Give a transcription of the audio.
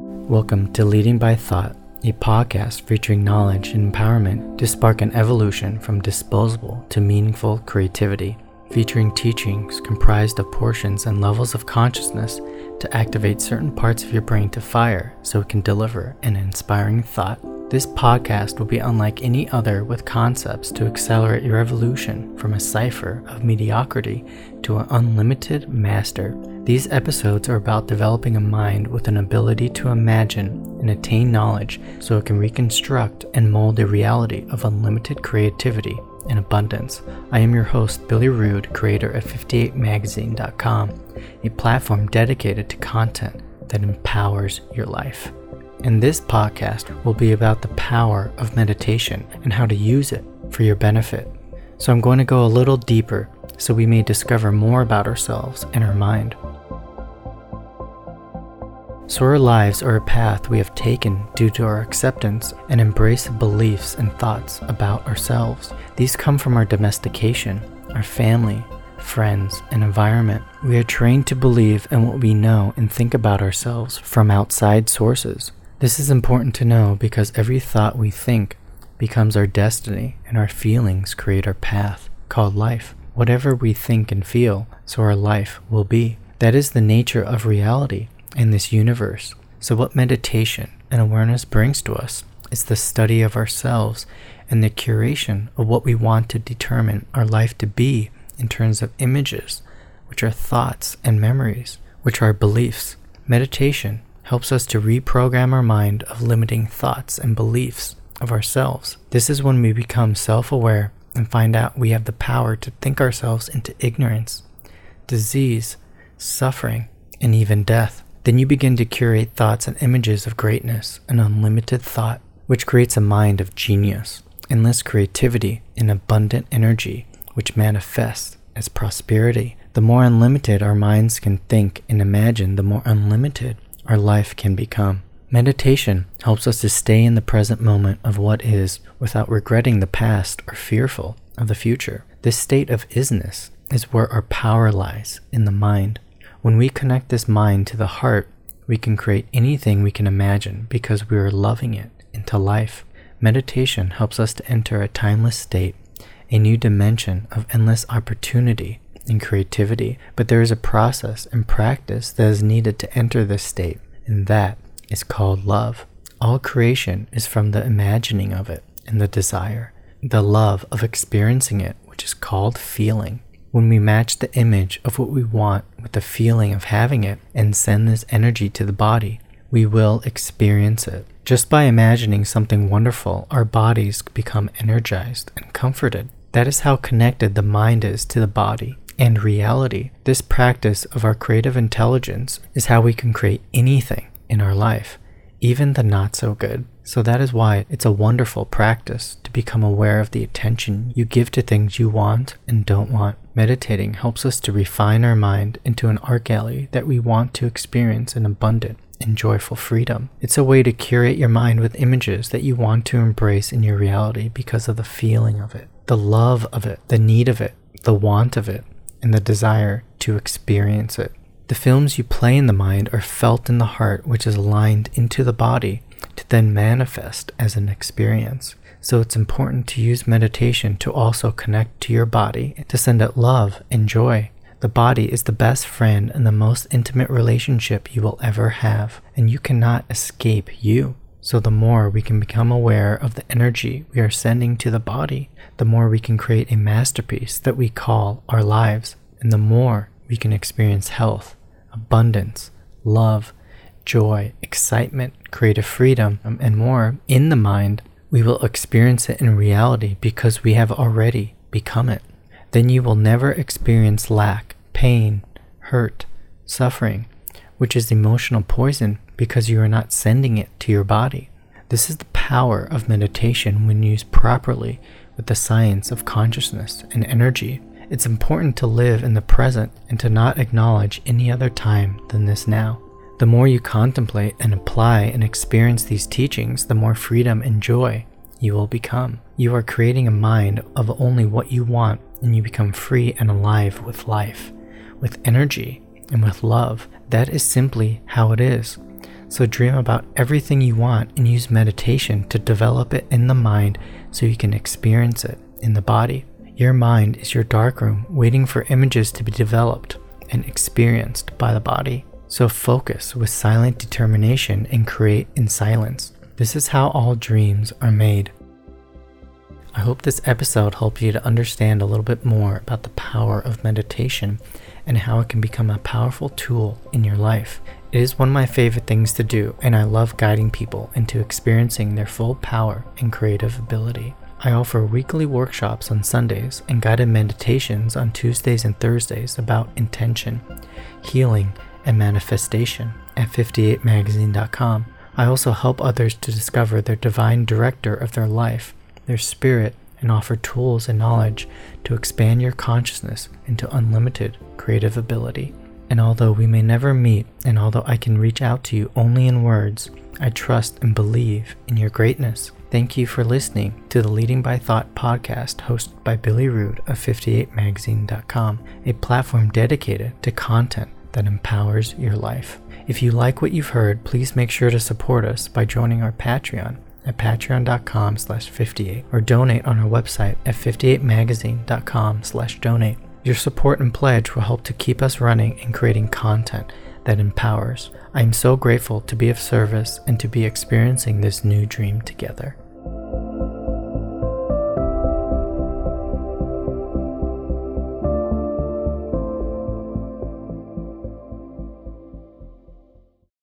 Welcome to Leading by Thought, a podcast featuring knowledge and empowerment to spark an evolution from disposable to meaningful creativity, featuring teachings comprised of portions and levels of consciousness to activate certain parts of your brain to fire so it can deliver an inspiring thought. This podcast will be unlike any other with concepts to accelerate your evolution from a cipher of mediocrity to an unlimited master. These episodes are about developing a mind with an ability to imagine and attain knowledge so it can reconstruct and mold a reality of unlimited creativity and abundance. I am your host, Billy Rude, creator of 58magazine.com, a platform dedicated to content that empowers your life. And this podcast will be about the power of meditation and how to use it for your benefit. So I'm going to go a little deeper so we may discover more about ourselves and our mind. So, our lives are a path we have taken due to our acceptance and embrace of beliefs and thoughts about ourselves. These come from our domestication, our family, friends, and environment. We are trained to believe in what we know and think about ourselves from outside sources. This is important to know because every thought we think becomes our destiny, and our feelings create our path, called life. Whatever we think and feel, so our life will be. That is the nature of reality in this universe. So, what meditation and awareness brings to us is the study of ourselves and the curation of what we want to determine our life to be in terms of images, which are thoughts and memories, which are beliefs. Meditation helps us to reprogram our mind of limiting thoughts and beliefs of ourselves. This is when we become self aware and find out we have the power to think ourselves into ignorance, disease, suffering, and even death. Then you begin to curate thoughts and images of greatness and unlimited thought, which creates a mind of genius, endless creativity, and abundant energy, which manifests as prosperity. The more unlimited our minds can think and imagine, the more unlimited our life can become. Meditation helps us to stay in the present moment of what is without regretting the past or fearful of the future. This state of isness is where our power lies in the mind. When we connect this mind to the heart, we can create anything we can imagine because we are loving it into life. Meditation helps us to enter a timeless state, a new dimension of endless opportunity and creativity, but there is a process and practice that is needed to enter this state, and that is called love. All creation is from the imagining of it and the desire, the love of experiencing it, which is called feeling. When we match the image of what we want with the feeling of having it and send this energy to the body, we will experience it. Just by imagining something wonderful, our bodies become energized and comforted. That is how connected the mind is to the body and reality. This practice of our creative intelligence is how we can create anything in our life, even the not so good. So that is why it's a wonderful practice to become aware of the attention you give to things you want and don't want. Meditating helps us to refine our mind into an art gallery that we want to experience in abundant and joyful freedom. It's a way to curate your mind with images that you want to embrace in your reality because of the feeling of it, the love of it, the need of it, the want of it, and the desire to experience it. The films you play in the mind are felt in the heart, which is aligned into the body to then manifest as an experience. So it's important to use meditation to also connect to your body to send out love and joy. The body is the best friend and the most intimate relationship you will ever have, and you cannot escape you. So, the more we can become aware of the energy we are sending to the body, the more we can create a masterpiece that we call our lives, and the more we can experience health, abundance, love, joy, excitement, creative freedom, um, and more in the mind, we will experience it in reality because we have already become it. Then you will never experience lack, pain, hurt, suffering, which is emotional poison because you are not sending it to your body. This is the power of meditation when used properly with the science of consciousness and energy. It's important to live in the present and to not acknowledge any other time than this now. The more you contemplate and apply and experience these teachings, the more freedom and joy you will become. You are creating a mind of only what you want, and you become free and alive with life, with energy, and with love. That is simply how it is. So dream about everything you want and use meditation to develop it in the mind so you can experience it in the body. Your mind is your darkroom waiting for images to be developed and experienced by the body. So focus with silent determination and create in silence. This is how all dreams are made. I hope this episode helped you to understand a little bit more about the power of meditation and how it can become a powerful tool in your life. It is one of my favorite things to do, and I love guiding people into experiencing their full power and creative ability. I offer weekly workshops on Sundays and guided meditations on Tuesdays and Thursdays about intention, healing, and manifestation at 58magazine.com. I also help others to discover their divine director of their life, their spirit, and offer tools and knowledge to expand your consciousness into unlimited creative ability. And although we may never meet, and although I can reach out to you only in words, I trust and believe in your greatness. Thank you for listening to the Leading by Thought podcast hosted by Billy Rude of 58magazine.com, a platform dedicated to content that empowers your life. If you like what you've heard, please make sure to support us by joining our Patreon at patreon.com slash 58 or donate on our website at 58magazine.com slash donate. Your support and pledge will help to keep us running and creating content that empowers. I am so grateful to be of service and to be experiencing this new dream together.